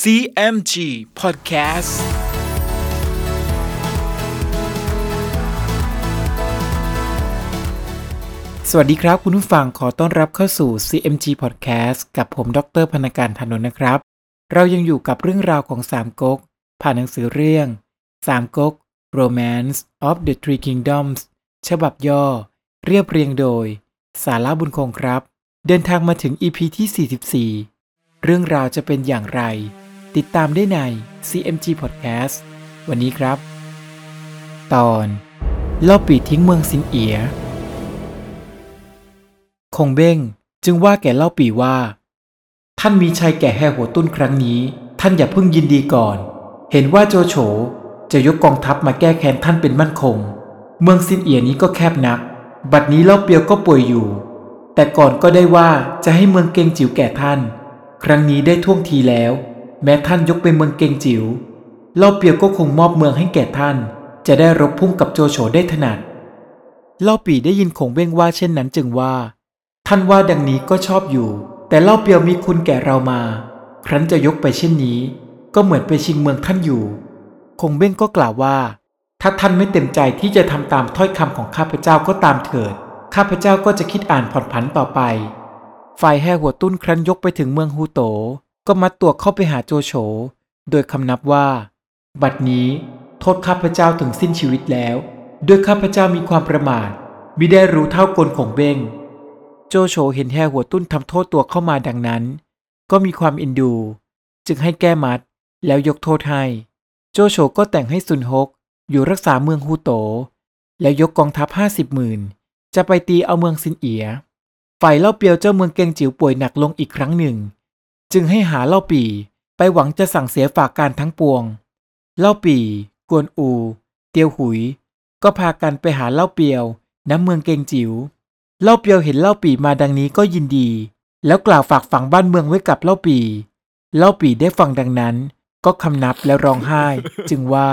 CMG Podcast สวัสดีครับคุณผู้ฟังขอต้อนรับเข้าสู่ CMG Podcast กับผมดรพนการธนนนะครับ เรายังอยู่กับเรื่องราวของสามก๊กผ่านหนังสือเรื่องสามก๊ก Romance of the Three Kingdoms ฉบับย่อ เรียบเรียงโดย สาระบุญคงครับ เดินทางมาถึง EP ที่ 44 เรื่องราวจะเป็นอย่างไร ติดตามได้ใน CMG Podcast วันนี้ครับ ตอนเล่าปีทิ้งเมืองสินเอีย คงเบ้งจึงว่าแก่เล่าปีว่า ท่านมีชัยแก่แห่หัวตุ้นครั้งนี้ ท่านอย่าเพิ่งยินดีก่อน เห็นว่าโจโฉจะยกกองทัพมาแก้แค้นท่านเป็นมั่นคง เมืองซินเอียนี้ก็แคบนัก บัดนี้เล่าเปียวก็ป่วยอยู่ แต่ก่อนก็ได้ว่าจะให้เมืองเกงจิ๋วแก่ท่าน ครั้งนี้ได้ท่วงทีแล้ว แม้ท่านยกเป็นเมืองเกงจิ๋วเล่าเปียวก็คงมอบเมืองให้แก่ท่าน จะได้รบพุ่งกับโจโฉได้ถนัดเล่าปีได้ยินคงเบ้งว่าเช่นนั้นจึงว่า ท่านว่าดังนี้ก็ชอบอยู่ แต่เล่าเปียวมีคุณแก่เรามา ครั้นจะยกไปเช่นนี้ ก็เหมือนไปชิงเมืองท่านอยู่คงเบ้งก็กล่าวว่า ถ้าท่านไม่เต็มใจที่จะทำตามถ้อยคำของข้าพเจ้าก็ตามเถิด ข้าพเจ้าก็จะคิดอ่านผ่อนผันต่อไป ฝ่ายแห่หัวตุ้นครั้นยกไปถึงเมืองฮูโต ก็มัดตัวเข้าไปหาโจโฉโดยคำนับว่า บัดนี้โทษข้าพเจ้าถึงสิ้นชีวิตแล้ว ด้วยข้าพเจ้ามีความประมาทมิได้รู้เท่ากลของเบ้ง โจโฉเห็นแห่หัวตุ้นทำโทษตัวเข้ามาดังนั้น ก็มีความเอ็นดู จึงให้แก้มัดแล้วยกโทษให้ โจโฉก็แต่งให้ซุนฮก อยู่รักษาเมืองฮูโต แล้วยกกองทัพห้าสิบหมื่นจะไปตีเอาเมืองซินเอีย ฝ่ายเล่าเปียวเจ้าเมืองเกงจิ๋วป่วยหนักลงอีกครั้งหนึ่ง จึงให้หาเล่าปีไปหวังจะสั่งเสียฝากการทั้งปวง เล่าปีกวนอู เตียวหุย ก็พากันไปหาเล่าเปียวณเมืองเกงจิ๋วเล่าเปียวเห็นเล่าปีมาดังนี้ก็ยินดี แล้วกล่าวฝากฝังบ้านเมืองไว้กับเล่าปี เล่าปีได้ฟังดังนั้น ก็คำนับแล้วร้องไห้ จึงว่า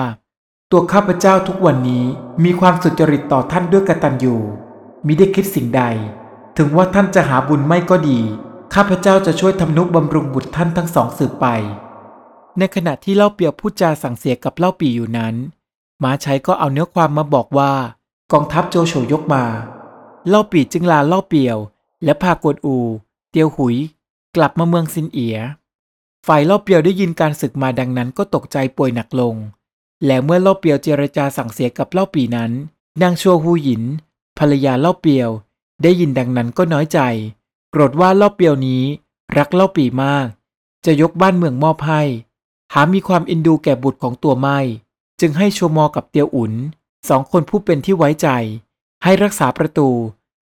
ตัวข้าพเจ้าทุกวันนี้มีความสุจริตต่อท่านด้วยกตัญญูมิได้คิดสิ่งใด ถึงว่าท่านจะหาบุญไม่ก็ดี ข้าพเจ้าจะช่วยทำนุบำรุงบุตรท่านทั้งสองสืบไป ในขณะที่เล่าเปียวพูดจาสั่งเสียกับเล่าปีอยู่นั้นม้าชัยก็เอาเนื้อความมาบอกว่า กองทัพโจโฉยกมา เล่าปีจึงลาเล่าเปียว และพากวนอู เตียวหุย กลับมาเมืองซินเอีย ฝ่ายเล่าเปียวได้ยินการศึกมาดังนั้นก็ตกใจป่วยหนักลง และเมื่อเล่าเปียวเจรจาสั่งเสียกับเล่าปีนั้น นางชัวฮูหยิน ภรรยาเล่าเปียว ได้ยินดังนั้นก็น้อยใจ โกรธว่าเล่าเปียวนี้ รักเล่าปีมาก จะยกบ้านเมืองมอบให้ หามีความอินดูแก่บุตรของตัวไม่ จึงให้ชัวมอกับเตียวอุนสองคนผู้เป็นที่ไว้ใจ ให้รักษาประตู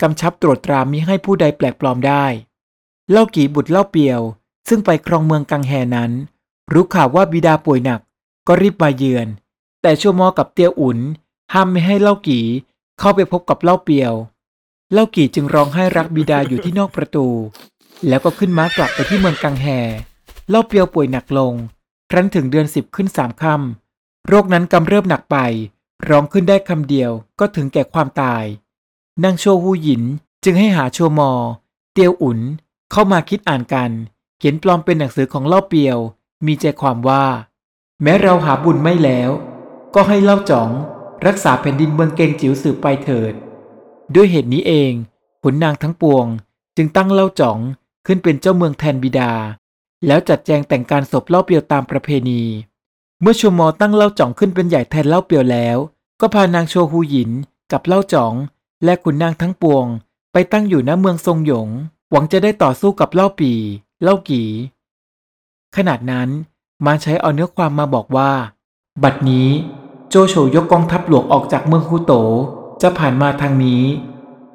กำชับตรวจตรามิให้ผู้ใดแปลกปลอมได้ เล่ากี่บุตรเล่าเปียว ซึ่งไปครองเมืองกังแฮนั้น รู้ข่าวว่าบิดาป่วยหนักก็รีบมาเยือน แต่ชัวมอกับเตียวอุนห้ามไม่ให้เล่ากี่เข้าไปพบกับเล่าเปียว เล่ากีจึงร้องไห้รักบิดาอยู่ที่นอกประตู แล้วก็ขึ้นม้ากลับไปที่เมืองกังแฮเล่าเปียวป่วยหนักลง ครั้นถึงเดือนสิบขึ้นสามค่ำโรคนั้นกำเริบหนักไป ร้องขึ้นได้คำเดียวก็ถึงแก่ความตายนางโชวูหยินจึงให้หาโชมอ เตียวอุนเข้ามาคิดอ่านกัน เขียนปลอมเป็นหนังสือของเล่าเปียว มีใจความว่า แม้เราหาบุญไม่แล้ว ก็ให้เล่าจ๋อง รักษาแผ่นดินเมืองเกงจิ๋วสืบไปเถิด ด้วยเหตุนี้เองขุนนางทั้งปวง จึงตั้งเล่าจ๋องขึ้นเป็นเจ้าเมืองแทนบิดา แล้วจัดแจงแต่งการศพเล่าเปียวตามประเพณี เมื่อชัวมอตั้งเล่าจ๋องขึ้นเป็นใหญ่แทนเล่าเปียวแล้ว ก็พานางโชฮูหยินกับเล่าจ๋อง และขุนนางทั้งปวง ไปตั้งอยู่ณเมืองทรงหยง หวังจะได้ต่อสู้กับเล่าปี เล่ากีขนาดนั้นมารใช้เอาเนื้อความมาบอกว่า บัดนี้โจโฉยกกองทัพหลวงออกจากเมืองคูโต จะผ่านมาทางนี้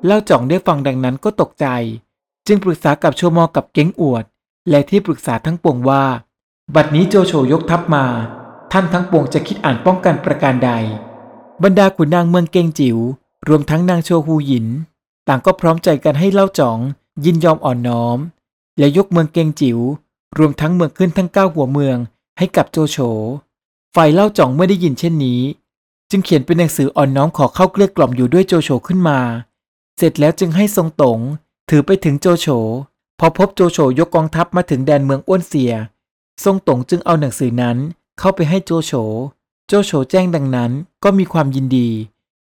เล่าจ่องได้ฟังดังนั้นก็ตกใจ จึงปรึกษากับโชมอกับเก้งอวด และที่ปรึกษาทั้งปวงว่า บัดนี้โจโฉยกทัพมา ท่านทั้งปวงจะคิดอ่านป้องกันประการใด บรรดาขุนนางเมืองเกงจิ๋วรวมทั้งนางโชฮูหยิน ต่างก็พร้อมใจกันให้เล่าจ่อง ยินยอมอ่อนน้อม และยกเมืองเกงจิ๋วรวมทั้งเมืองขึ้นทั้งเก้าหัวเมืองให้กับโจโฉฝ่ายเล่าจ่องเมื่อได้ยินเช่นนี้ จึงเขียนเป็นหนังสืออ่อนน้อมขอเข้าเกลี้ยกล่อมอยู่ด้วยโจโฉขึ้นมา เสร็จแล้วจึงให้ทรงตงถือไปถึงโจโฉ พอพบโจโฉยกกองทัพมาถึงแดนเมืองอ้วนเสีย ทรงตงจึงเอาหนังสือนั้นเข้าไปให้โจโฉ โจโฉแจ้งดังนั้นก็มีความยินดี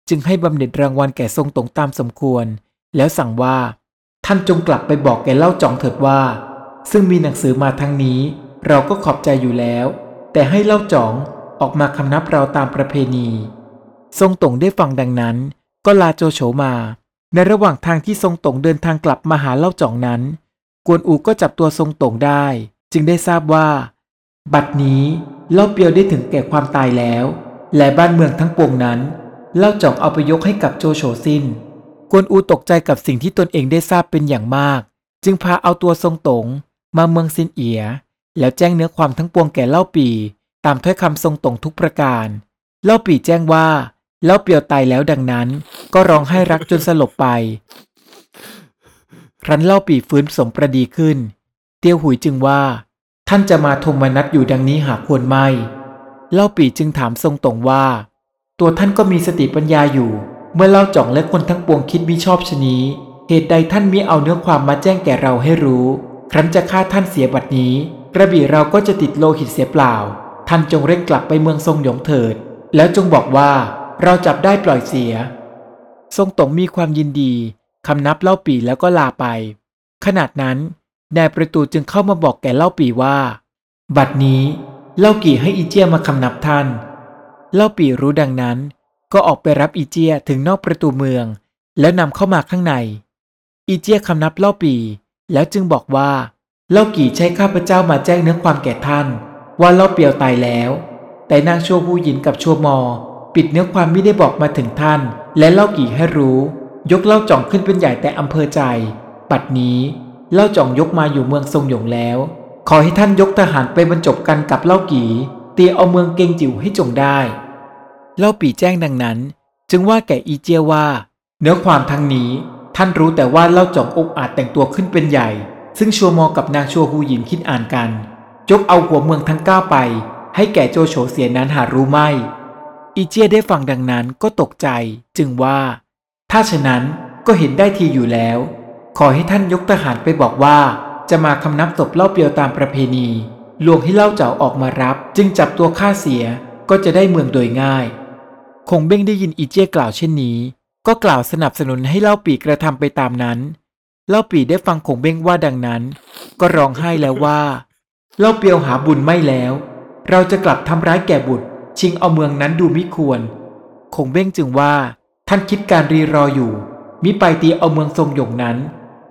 จึงให้บำเหน็จรางวัลแก่ทรงตงตามสมควร แล้วสั่งว่า ท่านจงกลับไปบอกแก่เล่าจองเถิดว่า ซึ่งมีหนังสือมาทั้งนี้ เราก็ขอบใจอยู่แล้ว แต่ให้เล่าจองออกมาคำนับเราตามประเพณี ทรงตงได้ฟังดังนั้น ก็ลาโจโฉมา ในระหว่างทางที่ทรงตงเดินทางกลับมาหาเล่าจ่องนั้น กวนอูก็จับตัวทรงตงได้ จึงได้ทราบว่า บัดนี้เล่าเปียวได้ถึงแก่ความตายแล้ว และบ้านเมืองทั้งปวงนั้น เล่าจ่องเอาไปยกให้กับโจโฉสิ้น กวนอูตกใจกับสิ่งที่ตนเองได้ทราบเป็นอย่างมาก จึงพาเอาตัวทรงตงมาเมืองซินเอีย แล้วแจ้งเนื้อความทั้งปวงแก่เล่าปี ตามถ้อยคำทรงตงทุกประการ เล่าปีแจ้งว่า เล่าเปียวตายแล้วดังนั้นก็ร้องไห้รักจนสลบไปครั้นเล่าปีฟื้นสมประดีขึ้น เตียวหุยจึงว่า ท่านจะมาทมนัดอยู่ดังนี้หากควรไม่ เล่าปีจึงถามทรงตงว่า ตัวท่านก็มีสติปัญญาอยู่ เมื่อเล่าจ่องและคนทั้งปวงคิดมิชอบชนี้ เหตุใดท่านมิเอาเนื้อความมาแจ้งแก่เราให้รู้ ครั้นจะฆ่าท่านเสียบัดนี้ กระบี่เราก็จะติดโลหิตเสียเปล่า ท่านจงเร่งกลับไปเมืองทรงหยงเถิด แล้วจงบอกว่า เราจับได้ปล่อยเสีย ทรงตงมีความยินดีคำนับเล่าปีแล้วก็ลาไป ขนาดนั้นนายประตูจึงเข้ามาบอกแก่เล่าปีว่า บัดนี้เล่ากี่ให้อีเจียมาคำนับท่าน เล่าปีรู้ดังนั้น ก็ออกไปรับอีเจียถึงนอกประตูเมือง แล้วนำเข้ามาข้างใน อีเจียคำนับเล่าปี แล้วจึงบอกว่า เล่ากี่ใช้ข้าพเจ้ามาแจ้งเนื้อความแก่ท่าน ว่าเล่าเปียวตายแล้ว แต่นางชัวผู้หญินกับชัวมอ ปิดเนื้อความไม่ได้บอกมาถึงท่าน และเล่ากี่ให้รู้ ยกเล่าจ่องขึ้นเป็นใหญ่แต่อำเภอใจ ปัดนี้เล่าจ่องยกมาอยู่เมืองทรงหยงแล้ว ขอให้ท่านยกทหารไปบรรจบกันกับเล่ากี่เตียเอาเมืองเกงจิ๋วให้จงได้ เล่าปีแจ้งดังนั้น จึงว่าแก่อีเจียว่า เนื้อความทั้งนี้ท่านรู้แต่ว่าเล่าจ่องอกอาจแต่งตัวขึ้นเป็นใหญ่ ซึ่งชัวมอกับนางชัวฮูหยินคิดอ่านกันยกเอาหัวเมืองทั้งเก้าไป ให้แก่โจโฉเสียนั้นหารู้ไม่ อีเจียได้ฟังดังนั้นก็ตกใจ จึงว่า ถ้าฉะนั้นก็เห็นได้ทีอยู่แล้ว ขอให้ท่านยกทหารไปบอกว่า จะมาคำนับศพเล่าเปียวตามประเพณี ลวงให้เล่าเจ้าออกมารับ จึงจับตัวฆ่าเสียก็จะได้เมืองโดยง่าย คงเบ้งได้ยินอีเจียกล่าวเช่นนี้ ก็กล่าวสนับสนุนให้เล่าปีกระทำไปตามนั้น เล่าปีได้ฟังคงเบ้งว่าดังนั้น ก็ร้องไห้แล้วว่า เล่าเปียวหาบุญไม่แล้ว เราจะกลับทำร้ายแก่บุตร ชิงเอาเมืองนั้นดูมิควร คงเบ้งจึงว่า ท่านคิดการรีรออยู่ มิไปตีเอาเมืองทรงหยงนั้น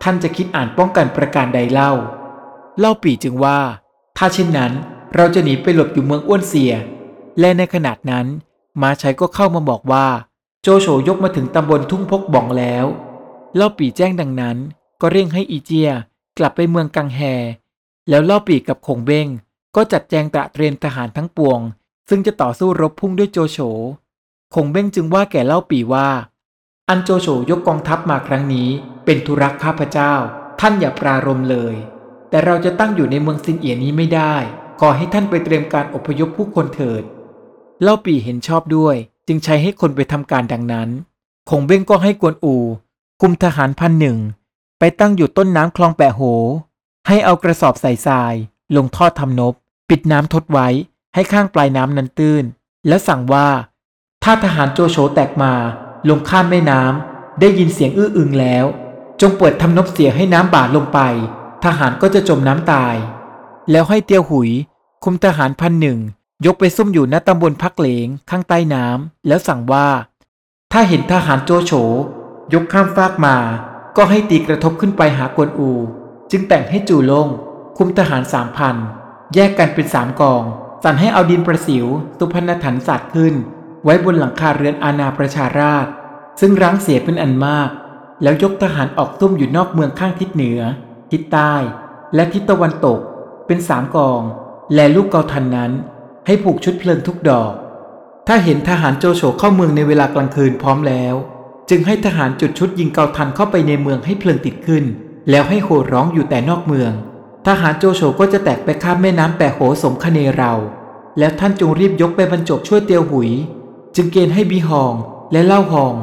ท่านจะคิดอ่านป้องกันประการใดเล่า เล่าปีจึงว่า ถ้าเช่นนั้นเราจะหนีไปหลบอยู่เมืองอ้วนเสีย และในขณะนั้นมาชัยก็เข้ามาบอกว่า โจโฉยกมาถึงตำบลทุ่งพกบ่องแล้ว เล่าปีแจ้งดังนั้น ก็เร่งให้อีเจียกลับไปเมืองกังแฮ แล้วเล่าปีกับคงเบ้งก็จัดแจงตระเตรียมทหารทั้งปวง ซึ่งจะต่อสู้รบพุ่งด้วยโจโฉคงเบ้งจึงว่าแก่เล่าปีว่า อันโจโฉยกกองทัพมาครั้งนี้ เป็นธุระข้าพเจ้า ท่านอย่าปรารมเลย แต่เราจะตั้งอยู่ในเมืองซินเอียนี้ไม่ได้ ขอให้ท่านไปเตรียมการอพยพผู้คนเถิด เล่าปีเห็นชอบด้วย จึงใช้ให้คนไปทำการดังนั้น คงเบ้งก็ให้กวนอูคุมทหารพันหนึ่งไปตั้งอยู่ต้นน้ำคลองแปะโห ให้เอากระสอบใส่ทราย ลงทอดทำนบ ปิดน้ำทดไว้ ให้ข้างปลายน้ำนั้นตื้น แล้วสั่งว่า ถ้าทหารโจโฉแตกมา ลงข้ามแม่น้ำได้ยินเสียงอื้ออึงแล้ว จงเปิดทำนบเสียให้น้ำบาดลงไป ทหารก็จะจมน้ำตาย แล้วให้เตียวหุย คุมทหารพันหนึ่งยกไปซุ่มอยู่ณตำบลพักเหลงข้างใต้น้ำแล้วสั่งว่า ถ้าเห็นทหารโจโฉยกข้ามฟากมา ก็ให้ตีกระทบขึ้นไปหากวนอู จึงแต่งให้จู่ลง คุมทหารสามพันแยกกันเป็นสามกอง สั่นให้เอาดินประสิวสุพรรณถันสัตว์ขึ้น ไว้บนหลังคาเรือนอาณาประชาราช ซึ่งร้างเสียเป็นอันมาก แล้วยกทหารออกซุ่มอยู่นอกเมืองข้างทิศเหนือ ทิศใต้ และทิศตะวันตก เป็นสามกอง และลูกเกาทันนั้น ให้ผูกชุดเพลิงทุกดอก ถ้าเห็นทหารโจโฉเข้าเมืองในเวลากลางคืนพร้อมแล้ว จึงให้ทหารจุดชุดยิงเกาทันเข้าไปในเมืองให้เพลิงติดขึ้น แล้วให้โห่ร้องอยู่แต่นอกเมือง ทหารโจโฉก็จะแตกไปข้ามแม่น้ำแปะโหสมคเนเรา แล้วท่านจงรีบยกไปบรรจบช่วยเตียวหุย จึงเกณฑ์ให้บีฮองและเล่าฮอง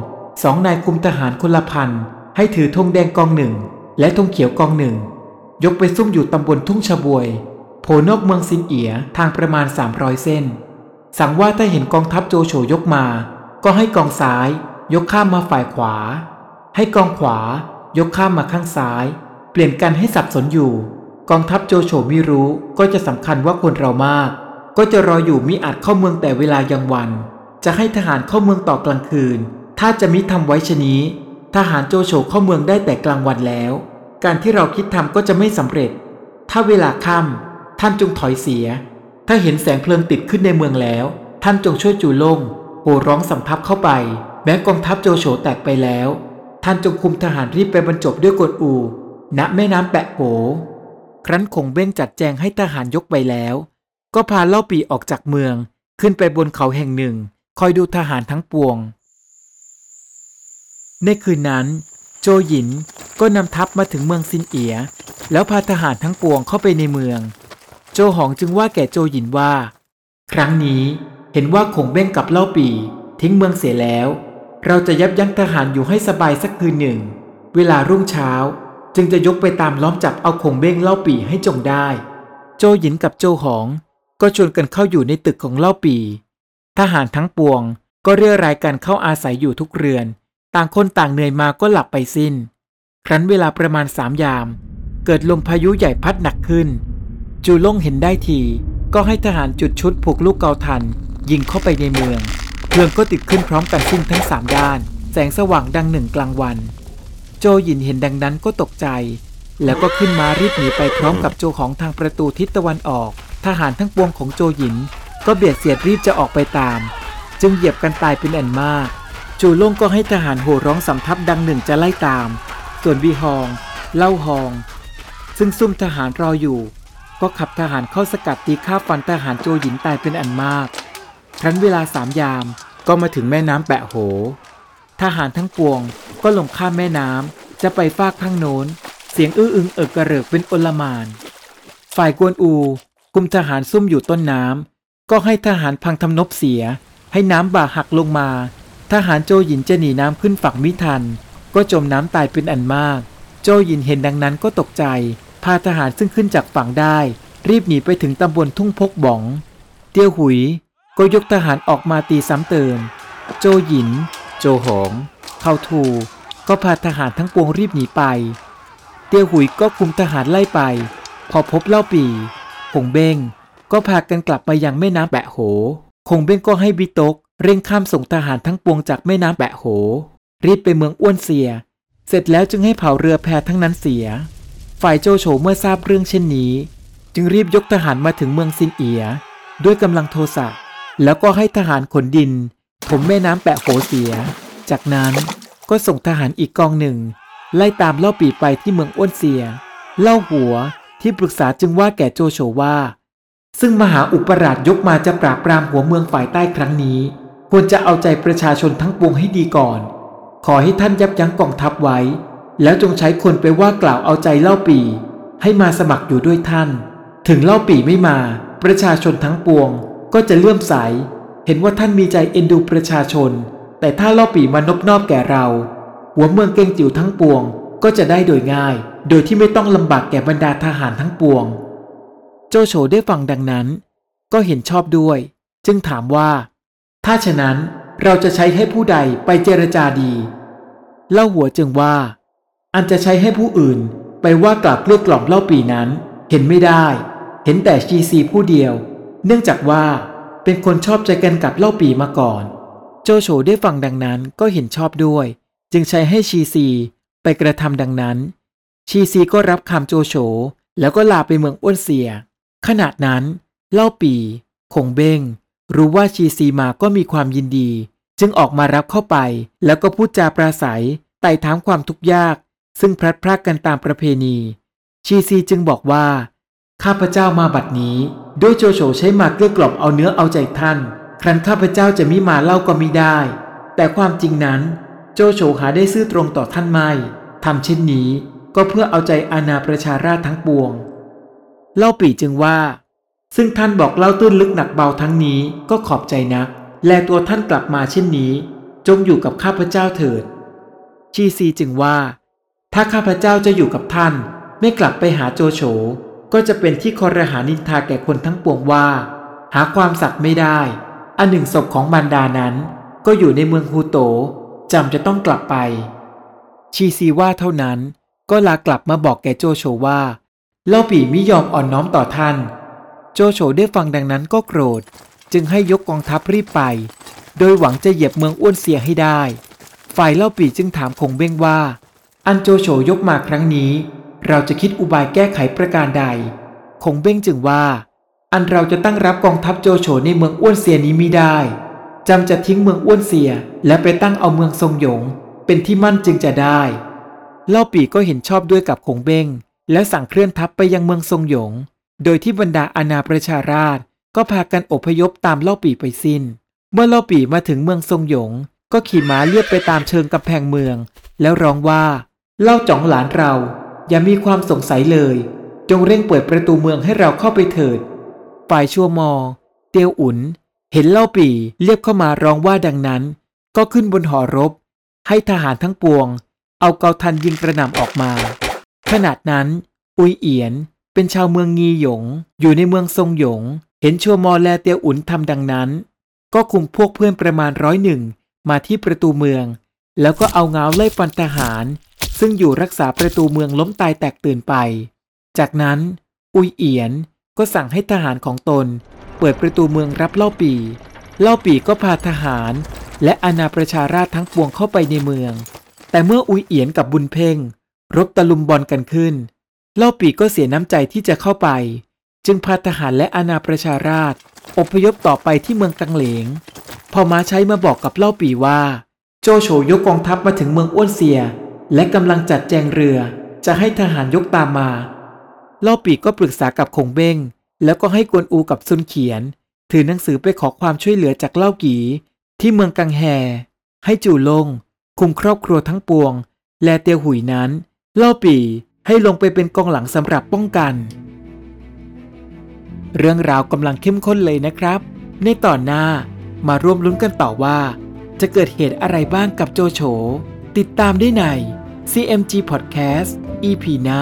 สองนายคุมทหารคนละพันให้ถือธงแดงกองหนึ่ง และธงเขียวกองหนึ่ง ยกไปซุ่มอยู่ตำบลทุ่งชะบวย โผล่นอกเมืองซินเอียทางประมาณ 300 เส้น สั่งว่าถ้าเห็นกองทัพโจโฉยกมา ก็ให้กองซ้าย ยกข้ามมาฝ่ายขวา ให้กองขวา ยกข้ามมาข้างซ้าย เปลี่ยนกันให้สับสนอยู่ กองทัพโจโฉไม่รู้ก็จะสำคัญว่าคนเรามาก ก็จะรออยู่มิอาจเข้าเมืองแต่เวลายังวัน จะให้ทหารเข้าเมืองต่อกลางคืน ถ้าจะมิทำไว้ชนี้ ทหารโจโฉเข้าเมืองได้แต่กลางวันแล้ว การที่เราคิดทำก็จะไม่สำเร็จ ถ้าเวลาค่ำท่านจงถอยเสีย ถ้าเห็นแสงเพลิงติดขึ้นในเมืองแล้ว ท่านจงช่วยจูล่งโห่ร้องสำทับเข้าไป แม้กองทัพโจโฉแตกไปแล้ว ท่านจงคุมทหารรีบไปบรรจบด้วยกฎอู ณแม่น้ำแปะโผ ครั้นคงเบ้งจัดแจงให้ทหารยกไปแล้ว ก็พาเล่าปีออกจากเมือง ขึ้นไปบนเขาแห่งหนึ่ง คอยดูทหารทั้งปวง ในคืนนั้น โจหยินก็นำทัพมาถึงเมืองซินเอีย แล้วพาทหารทั้งปวงเข้าไปในเมือง โจหองจึงว่าแก่โจหยินว่า ครั้งนี้เห็นว่าคงเบ้งกับเล่าปีทิ้งเมืองเสียแล้ว เราจะยับยั้งทหารอยู่ให้สบายสักคืนหนึ่ง เวลารุ่งเช้า จึงจะยกไปตามล้อมจับเอาคงเบ้งเล่าปีให้จงได้ โจหยินกับโจหอง ก็ชวนกันเข้าอยู่ในตึกของเล่าปี ทหารทั้งปวงก็เรียรายกันเข้าอาศัยอยู่ทุกเรือน ต่างคนต่างเหนื่อยมาก็หลับไปสิ้น ครั้นเวลาประมาณสามยาม เกิดลมพายุใหญ่พัดหนักขึ้น จูล่งเห็นได้ที ก็ให้ทหารจุดชุดผูกลูกเกาทัน ยิงเข้าไปในเมืองเพลิงก็ติดขึ้นพร้อมกันซึ่งทั้งสามด้าน แสงสว่างดังหนึ่งกลางวัน โจหยินเห็นดังนั้นก็ตกใจ แล้วก็ขึ้นมารีบหนีไปพร้อมกับโจของทางประตูทิศตะวันออก ทหารทั้งปวงของโจหยิน ก็เบียดเสียดรีบจะออกไปตาม จึงเหยียบกันตายเป็นอันมาก จูล่งก็ให้ทหารโห่ร้องสำทับดังหนึ่งจะไล่ตาม ส่วนวีฮอง เล่าฮอง ซึ่งซุ่มทหารรออยู่ ก็ขับทหารเข้าสกัดตีฆ่าฟันทหารโจหยินตายเป็นอันมาก ครั้นเวลาสามยามก็มาถึงแม่น้ำแปะโห ทหารทั้งปวง ก็ลงข้ามแม่น้ำจะไปฟากข้างโน้น เสียงอื้ออึงเอิกกระเริกเป็นอลมาน ฝ่ายกวนอูคุมทหารซุ่มอยู่ต้นน้ำก็ให้ทหารพังทำนบเสีย ให้น้ำบ่าหักลงมา ทหารโจหยินจะหนีน้ำขึ้นฝั่งมิทัน ก็จมน้ำตายเป็นอันมาก โจหยินเห็นดังนั้นก็ตกใจ พาทหารซึ่งขึ้นจากฝั่งได้ รีบหนีไปถึงตำบลทุ่งพกบ่อง เตียวหุยก็ยกทหารออกมาตีซ้ำเติม โจหยิน โจหง เทาทูก็พาทหารทั้งปวงรีบหนีไป เตียวหุยก็คุมทหารไล่ไป พอพบเล่าปีคงเบ้งก็พากันกลับมายังแม่น้ำแปะโหคงเบ้งก็ให้บิตก เร่งข้ามส่งทหารทั้งปวงจากแม่น้ำแปะโห รีบไปเมืองอ้วนเสีย เสร็จแล้วจึงให้เผาเรือแพทั้งนั้นเสีย ฝ่ายโจโฉเมื่อทราบเรื่องเช่นนี้ จึงรีบยกทหารมาถึงเมืองซินเอีย ด้วยกำลังโทสะแล้วก็ให้ทหารขนดินถมแม่น้ำแปะโหเสีย จากนั้นก็ส่งทหารอีกกองหนึ่ง ไล่ตามเล่าปีไปที่เมืองอ้วนเสีย เล่าหัวที่ปรึกษาจึงว่าแก่โจโฉว่า ซึ่งมหาอุปราชยกมาจะปราบปรามหัวเมืองฝ่ายใต้ครั้งนี้ ควรจะเอาใจประชาชนทั้งปวงให้ดีก่อน ขอให้ท่านยับยั้งกองทัพไว้ แล้วจงใช้คนไปว่ากล่าวเอาใจเล่าปี ให้มาสมัครอยู่ด้วยท่าน ถึงเล่าปีไม่มา ประชาชนทั้งปวงก็จะเลื่อมใส เห็นว่าท่านมีใจเอ็นดูประชาชน แต่ถ้าเล่าปีมานบนอบแก่เรา หัวเมืองเกงจิ๋วทั้งปวงก็จะได้โดยง่าย โดยที่ไม่ต้องลำบากแก่บรรดาทหารทั้งปวง โจโฉได้ฟังดังนั้น ก็เห็นชอบด้วย จึงถามว่า ถ้าฉะนั้นเราจะใช้ให้ผู้ใดไปเจรจาดี เล่าหัวจึงว่า อันจะใช้ให้ผู้อื่นไปว่ากลับเกลือกล่อมเล่าปีนั้น เห็นไม่ได้ เห็นแต่ชีซีผู้เดียว เนื่องจากว่าเป็นคนชอบใจกันกับเล่าปีมาก่อน โจโฉได้ฟังดังนั้นก็เห็นชอบด้วย จึงใช้ให้ชีซีไปกระทำดังนั้น ชีซีก็รับคำโจโฉแล้วก็ลาไปเมืองอ้วนเสีย ขณะนั้นเล่าปีคงเบ้ง รู้ว่าชีซีมาก็มีความยินดี จึงออกมารับเข้าไป แล้วก็พูดจาปราศัยไต่ถามความทุกข์ยาก ซึ่งพลัดพรากกันตามประเพณี ชีซีจึงบอกว่า ข้าพเจ้ามาบัดนี้ ด้วยโจโฉใช้มาเกลี้ยกล่อมเอาเนื้อเอาใจท่าน ครั้นข้าพเจ้าจะมิมาเล่าก็มิได้ แต่ความจริงนั้น โจโฉหาได้ซื่อตรงต่อท่านไม่ทำเช่นนี้ก็เพื่อเอาใจอาณาประชาราชทั้งปวง เล่าปีจึงว่า ซึ่งท่านบอกเล่าตื้นลึกหนักเบาทั้งนี้ก็ขอบใจนัก แลตัวท่านกลับมาเช่นนี้ จงอยู่กับข้าพเจ้าเถิด ชีซีจึงว่า ถ้าข้าพเจ้าจะอยู่กับท่าน ไม่กลับไปหาโจโฉก็จะเป็นที่คอรหานินทาแก่คนทั้งปวงว่า หาความสัตย์ไม่ได้ อันหนึ่งศพของมารดานั้นก็อยู่ในเมืองฮูโตจำจะต้องกลับไป ชีซีว่าเท่านั้นก็ลากลับมาบอกแกโจโฉว่า เล่าปี่ไม่ยอมอ่อนน้อมต่อท่าน โจโฉได้ฟังดังนั้นก็โกรธ จึงให้ยกกองทัพรีบไป โดยหวังจะเหยียบเมืองอ้วนเสียให้ได้ ฝ่ายเล่าปี่จึงถามคงเบ้งว่า อันโจโฉยกมาครั้งนี้ เราจะคิดอุบายแก้ไขประการใด คงเบ้งจึงว่า อันเราจะตั้งรับกองทัพโจโฉในเมืองอ้วนเสียนี้มิได้จำจะทิ้งเมืองอ้วนเสีย และไปตั้งเอาเมืองทรงหยง เป็นที่มั่นจึงจะได้ เล่าปี่ก็เห็นชอบด้วยกับคงเบ้ง และสั่งเคลื่อนทัพไปยังเมืองทรงหยง โดยที่บรรดาอาณาประชาราชก็พากันอพยพตามเล่าปี่ไปสิ้น เมื่อเล่าปี่มาถึงเมืองทรงหยง ก็ขี่ม้าเลียบไปตามเชิงกำแพงเมือง แล้วร้องว่า เล่าจ่องหลานเรา อย่ามีความสงสัยเลย จงเร่งเปิดประตูเมืองให้เราเข้าไปเถิด ฝ่ายชัวมอ เตียวอุนเห็นเล่าปี่เรียบเข้ามาร้องว่าดังนั้น ก็ขึ้นบนหอรบ ให้ทหารทั้งปวง เอาเกาทันยิงกระหน่ำออกมา ขนาดนั้น อุยเอียนเป็นชาวเมืองงีหยง อยู่ในเมืองทรงหยง เห็นชัวมอแลเตียวอุนทำดังนั้น ก็คุมพวกเพื่อนประมาณร้อยหนึ่งมาที่ประตูเมือง แล้วก็เอาเงาไล่ฟันทหาร ซึ่งอยู่รักษาประตูเมืองล้มตายแตกตื่นไป จากนั้น อุยเอียน ก็สั่งให้ทหารของตน เปิดประตูเมืองรับเล่าปี เล่าปีก็พาทหาร และอาณาประชาราชทั้งปวงเข้าไปในเมือง แต่เมื่ออุยเอียนกับบุญเพ่ง รบตะลุมบอลกันขึ้น เล่าปีก็เสียน้ำใจที่จะเข้าไป จึงพาทหารและอาณาประชาราชอพยพต่อไปที่เมืองกังเหลง พอมาใช้มาบอกกับเล่าปีว่า โจโฉยกกองทัพมาถึงเมืองอ้วนเซีย และกำลังจัดแจงเรือจะให้ทหารยกตามมา เล่าปีก็ปรึกษากับคงเบ้ง แล้วก็ให้กวนอูกับซุนเขียน ถือหนังสือไปขอความช่วยเหลือจากเล่ากีที่เมืองกังแฮ ให้จู่ลง คุมครอบครัวทั้งปวง และเตียวหุยนั้น เล่าปีให้ลงไปเป็นกองหลังสำหรับป้องกัน เรื่องราวกำลังเข้มข้นเลยนะครับ ในตอนหน้ามาร่วมลุ้นกันต่อว่า จะเกิดเหตุอะไรบ้างกับโจโฉติดตามได้ใน CMG Podcast EP หน้า